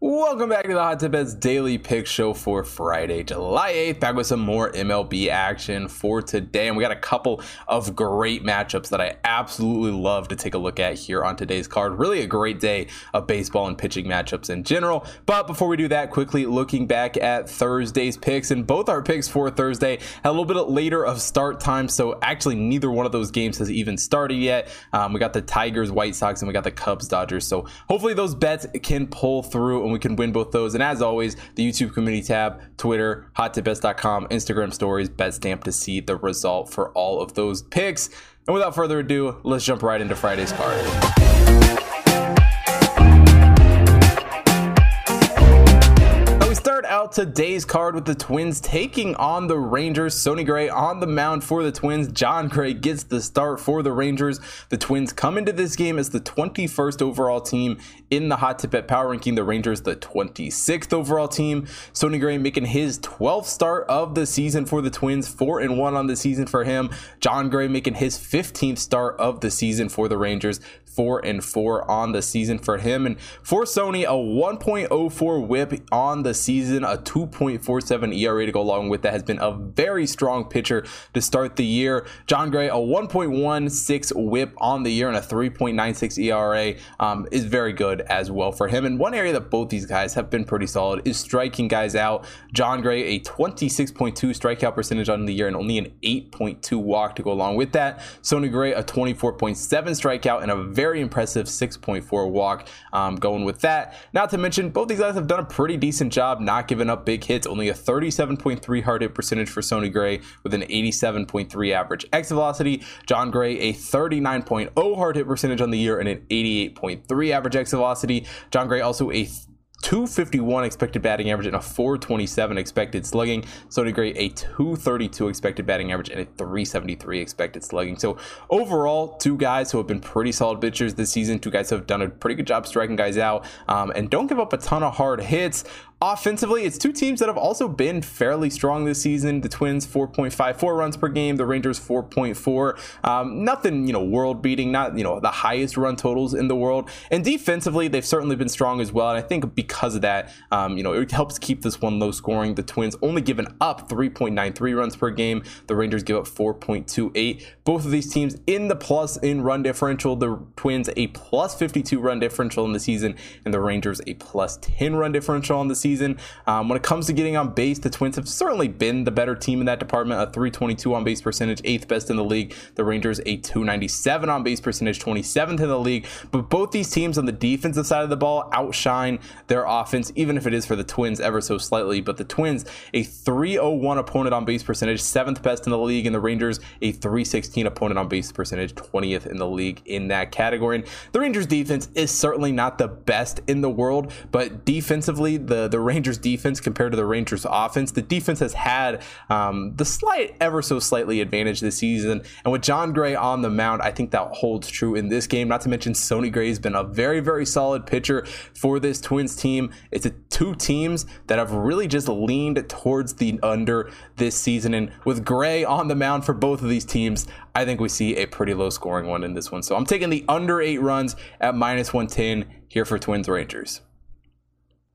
Welcome back to the Hot Tip Bets Daily Pick Show for Friday, July 8th. Back with some more MLB action for today. And we got a couple of great matchups that I absolutely love to take a look at here on today's card. Really a great day of baseball and pitching matchups in general. But before we do that, quickly looking back at Thursday's picks, and both our picks for Thursday had a little bit later of start time. So actually, neither one of those games has even started yet. Um, we got the Tigers, White Sox, and we got the Cubs, Dodgers. So hopefully those bets can pull through and we can win both those. And as always, the YouTube community tab, Twitter, hottipbets.com, Instagram stories, BetStamp to see the result for all of those picks. And without further ado, let's jump right into Friday's card. Today's card with the Twins taking on the Rangers. Sonny Gray on the mound for the Twins. Jon Gray gets the start for the Rangers. The Twins come into this game as the 21st overall team in the Hot Tip Bet Power Ranking. The Rangers, the 26th overall team. Sonny Gray making his 12th start of the season for the Twins, 4 and 1 on the season for him. Jon Gray making his 15th start of the season for the Rangers, 4 and 4 on the season for him. And for Sonny, a 1.04 whip on the season season, a 2.47 ERA to go along with that has been a very strong pitcher to start the year. Jon Gray, a 1.16 whip on the year and a 3.96 ERA um, is very good as well for him. And one area that both these guys have been pretty solid is striking guys out. Jon Gray, a 26.2 strikeout percentage on the year and only an 8.2 walk to go along with that. Sonny Gray, a 24.7 strikeout and a very impressive 6.4 walk um, going with that. Not to mention, both these guys have done a pretty decent job not giving up big hits. Only a 37.3 hard hit percentage for Sonny Gray with an 87.3 average exit velocity. Jon Gray, a 39.0 hard hit percentage on the year and an 88.3 average exit velocity. Jon Gray also a 251 expected batting average and a 427 expected slugging. Sonny Gray, a 232 expected batting average and a 373 expected slugging. So overall, two guys who have been pretty solid pitchers this season. Two guys who have done a pretty good job striking guys out um, and don't give up a ton of hard hits. Offensively, it's two teams that have also been fairly strong this season. The Twins 4.54 runs per game, the Rangers 4.4. Um, nothing, you know, world beating, not you know the highest run totals in the world. And defensively, they've certainly been strong as well. And I think because of that, um, you know, it helps keep this one low scoring. The Twins only given up 3.93 runs per game. The Rangers give up 4.28. Both of these teams in the plus in run differential. The Twins a plus 52 run differential in the season, and the Rangers a plus 10 run differential on the season season. Um, when it comes to getting on base, the Twins have certainly been the better team in that department. A 322 on base percentage, eighth best in the league. The Rangers a 297 on base percentage, 27th in the league. But both these teams on the defensive side of the ball outshine their offense, even if it is for the Twins ever so slightly. But the Twins a 301 opponent on base percentage, seventh best in the league, and the Rangers a 316 opponent on base percentage, 20th in the league in that category. And the Rangers defense is certainly not the best in the world, but defensively, the the the Rangers defense compared to the Rangers offense. The defense has had um, the slight, ever so slightly advantage this season. And with Jon Gray on the mound, I think that holds true in this game. Not to mention, Sonny Gray has been a very, very solid pitcher for this Twins team. It's a, two teams that have really just leaned towards the under this season. And with Gray on the mound for both of these teams, I think we see a pretty low scoring one in this one. So I'm taking the under eight runs at minus 110 here for Twins Rangers.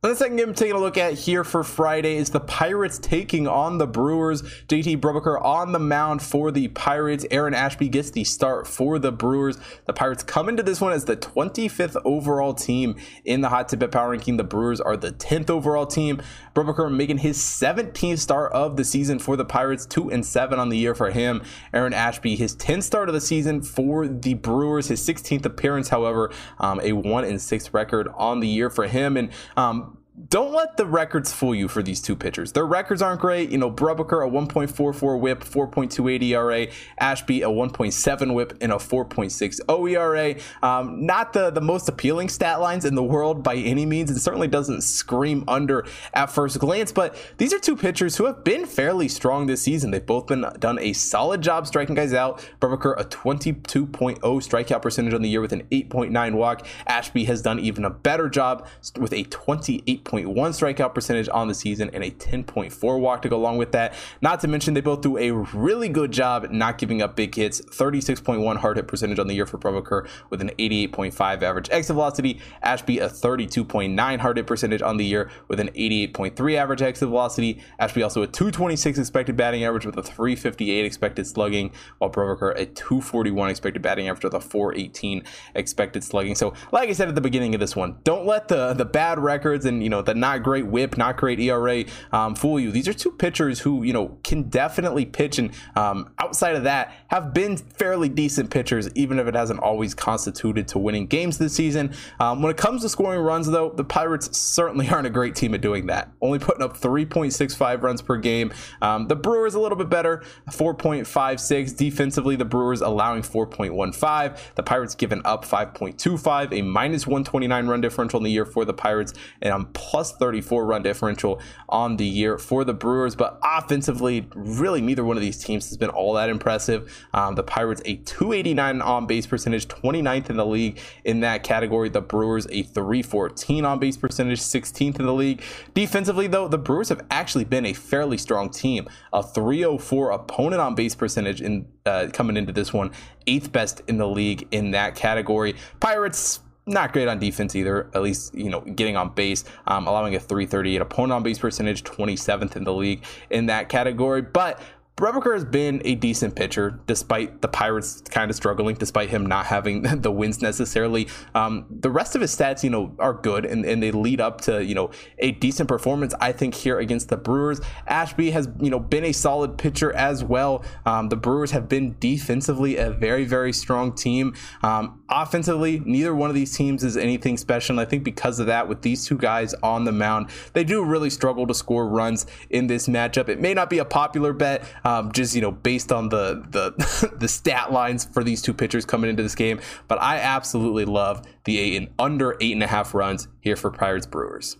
The second game I'm taking a look at here for Friday is the Pirates taking on the Brewers. JT Brubaker on the mound for the Pirates. Aaron Ashby gets the start for the Brewers. The Pirates come into this one as the 25th overall team in the Hot Tip Power Ranking. The Brewers are the 10th overall team. Brubaker making his 17th start of the season for the Pirates, 2 and 7 on the year for him. Aaron Ashby, his 10th start of the season for the Brewers, his 16th appearance, however, um, a 1 and 6 record on the year for him. And um, don't let the records fool you for these two pitchers. Their records aren't great. You know, Brubaker a 1.44 whip, 4.28 ERA. Ashby a 1.7 whip and a 4.60 ERA. Um, not the, the most appealing stat lines in the world by any means. It certainly doesn't scream under at first glance, but these are two pitchers who have been fairly strong this season. They've both been done a solid job striking guys out. Brubaker a 22.0 strikeout percentage on the year with an 8.9 walk. Ashby has done even a better job with a 28 8.1 strikeout percentage on the season and a 10.4 walk to go along with that. Not to mention, they both do a really good job not giving up big hits. 36.1 hard hit percentage on the year for Brubaker with an 88.5 average exit velocity. Ashby a 32.9 hard hit percentage on the year with an 88.3 average exit velocity. Ashby also a 226 expected batting average with a 358 expected slugging, while Brubaker a 241 expected batting average with a 418 expected slugging. So, like I said at the beginning of this one, don't let the the bad records and you know the not great WHIP, not great ERA um, fool you. These are two pitchers who you know can definitely pitch, and um, outside of that, have been fairly decent pitchers, even if it hasn't always constituted to winning games this season. Um, when it comes to scoring runs, though, the Pirates certainly aren't a great team at doing that. Only putting up 3.65 runs per game. Um, the Brewers a little bit better, 4.56 defensively. The Brewers allowing 4.15. The Pirates giving up 5.25, a minus 129 run differential in the year for the Pirates, and a plus 34 run differential on the year for the Brewers. But offensively, really neither one of these teams has been all that impressive. Um, the Pirates a 289 on base percentage, 29th in the league in that category. The Brewers a 314 on base percentage, 16th in the league. Defensively, though, the Brewers have actually been a fairly strong team. A 304 opponent on base percentage in uh, coming into this one, eighth best in the league in that category. Pirates not great on defense either, at least, you know, getting on base, um, allowing a 338 opponent on base percentage, 27th in the league in that category. But Brubaker has been a decent pitcher, despite the Pirates kind of struggling, despite him not having the wins necessarily. Um, the rest of his stats, you know, are good and, and they lead up to, you know, a decent performance, I think, here against the Brewers. Ashby has, you know, been a solid pitcher as well. Um, the Brewers have been defensively a very, very strong team. Um, offensively, neither one of these teams is anything special. And I think because of that, with these two guys on the mound, they do really struggle to score runs in this matchup. It may not be a popular bet um, just you know based on the the the stat lines for these two pitchers coming into this game. But I absolutely love the eight and under eight and a half runs here for Pirates Brewers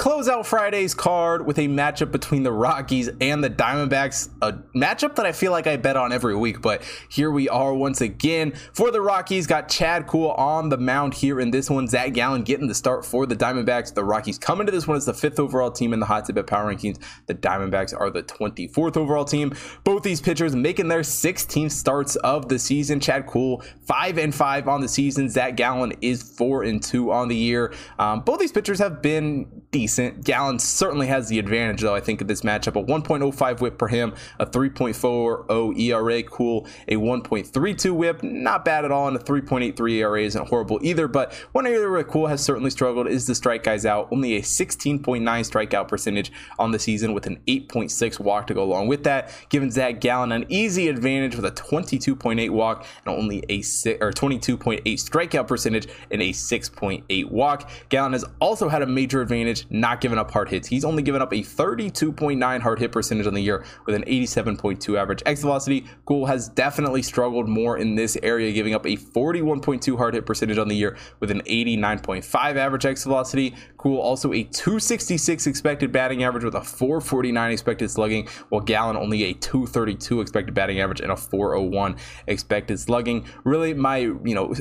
close out Friday's card with a matchup between the Rockies and the Diamondbacks. A matchup that I feel like I bet on every week, but here we are once again. For the Rockies, got Chad Kuhl on the mound here in this one. Zach Gallen getting the start for the Diamondbacks. The Rockies coming to this one as the fifth overall team in the hot tip at power rankings. The Diamondbacks are the 24th overall team. Both these pitchers making their 16th starts of the season. Chad Kuhl, 5 and 5 on the season. Zach Gallen is 4 and 2 on the year. Um, both these pitchers have been decent Gallen certainly has the advantage, though, I think, of this matchup. A 1.05 whip for him, a 3.40 ERA, Kuhl. A 1.32 whip, not bad at all, and a 3.83 ERA isn't horrible either. But one area where Kuhl has certainly struggled is the strike guys out. Only a 16.9 strikeout percentage on the season with an 8.6 walk to go along with that, giving Zach Gallen an easy advantage with a 22.8 walk and only a six, or 22.8 strikeout percentage and a 6.8 walk. Gallen has also had a major advantage not giving up hard hits. He's only given up a 32.9 hard hit percentage on the year with an 87.2 average exit velocity. Kuhl has definitely struggled more in this area, giving up a 41.2 hard hit percentage on the year with an 89.5 average exit velocity. Kuhl also a 266 expected batting average with a 449 expected slugging, while Gallen only a 232 expected batting average and a 401 expected slugging. Really, my, you know,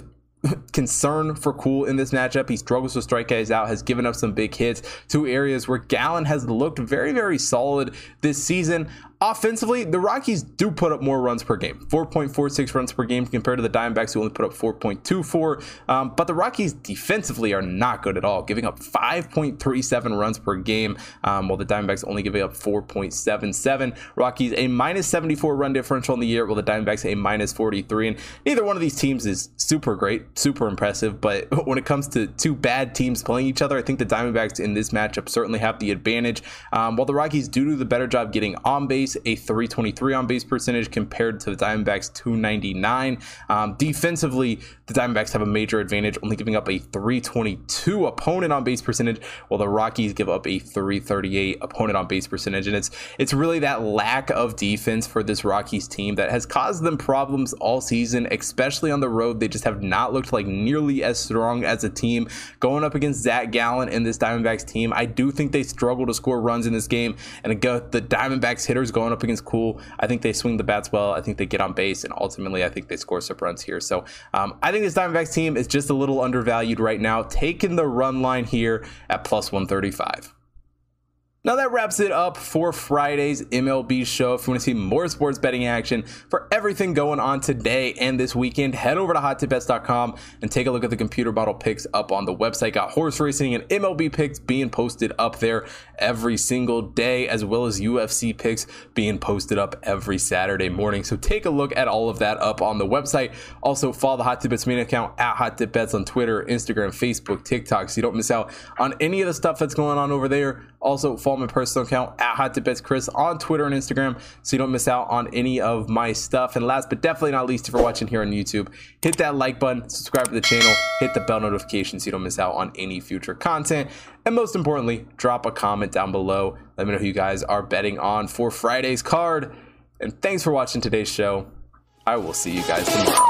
concern for Kuhl in this matchup. He struggles to strike guys out, has given up some big hits. Two areas where Gallen has looked very, very solid this season. Offensively, the Rockies do put up more runs per game 4.46 runs per game compared to the Diamondbacks, who only put up 4.24. Um, but the Rockies defensively are not good at all, giving up 5.37 runs per game, um, while the Diamondbacks only giving up 4.77. Rockies a minus 74 run differential in the year, while the Diamondbacks a minus 43. And neither one of these teams is super great, super impressive. But when it comes to two bad teams playing each other, I think the Diamondbacks in this matchup certainly have the advantage. Um, while the Rockies do do the better job getting on base base, a 323 on base percentage compared to the Diamondbacks 299. Um, defensively, the Diamondbacks have a major advantage, only giving up a 322 opponent on base percentage, while the Rockies give up a 338 opponent on base percentage. And it's it's really that lack of defense for this Rockies team that has caused them problems all season, especially on the road. They just have not looked like nearly as strong as a team going up against Zach Gallen and this Diamondbacks team. I do think they struggle to score runs in this game, and the Diamondbacks hitters going up against Kuhl. I think they swing the bats well. I think they get on base, and ultimately, I think they score some runs here. So um, I think this Diamondbacks team is just a little undervalued right now, taking the run line here at plus 135. Now that wraps it up for Friday's MLB show. If you want to see more sports betting action for everything going on today and this weekend, head over to hottipbets.com and take a look at the computer model picks up on the website. Got horse racing and MLB picks being posted up there every single day, as well as UFC picks being posted up every Saturday morning. So take a look at all of that up on the website. Also follow the Hot Tip Bets main account at Hot Tip Bets on Twitter, Instagram, Facebook, TikTok, so you don't miss out on any of the stuff that's going on over there. Also follow my personal account at Hot Chris on Twitter and Instagram so you don't miss out on any of my stuff. And last but definitely not least, if you're watching here on YouTube, hit that like button, subscribe to the channel, hit the bell notification so you don't miss out on any future content. And most importantly, drop a comment down below. Let me know who you guys are betting on for Friday's card. And thanks for watching today's show. I will see you guys tomorrow.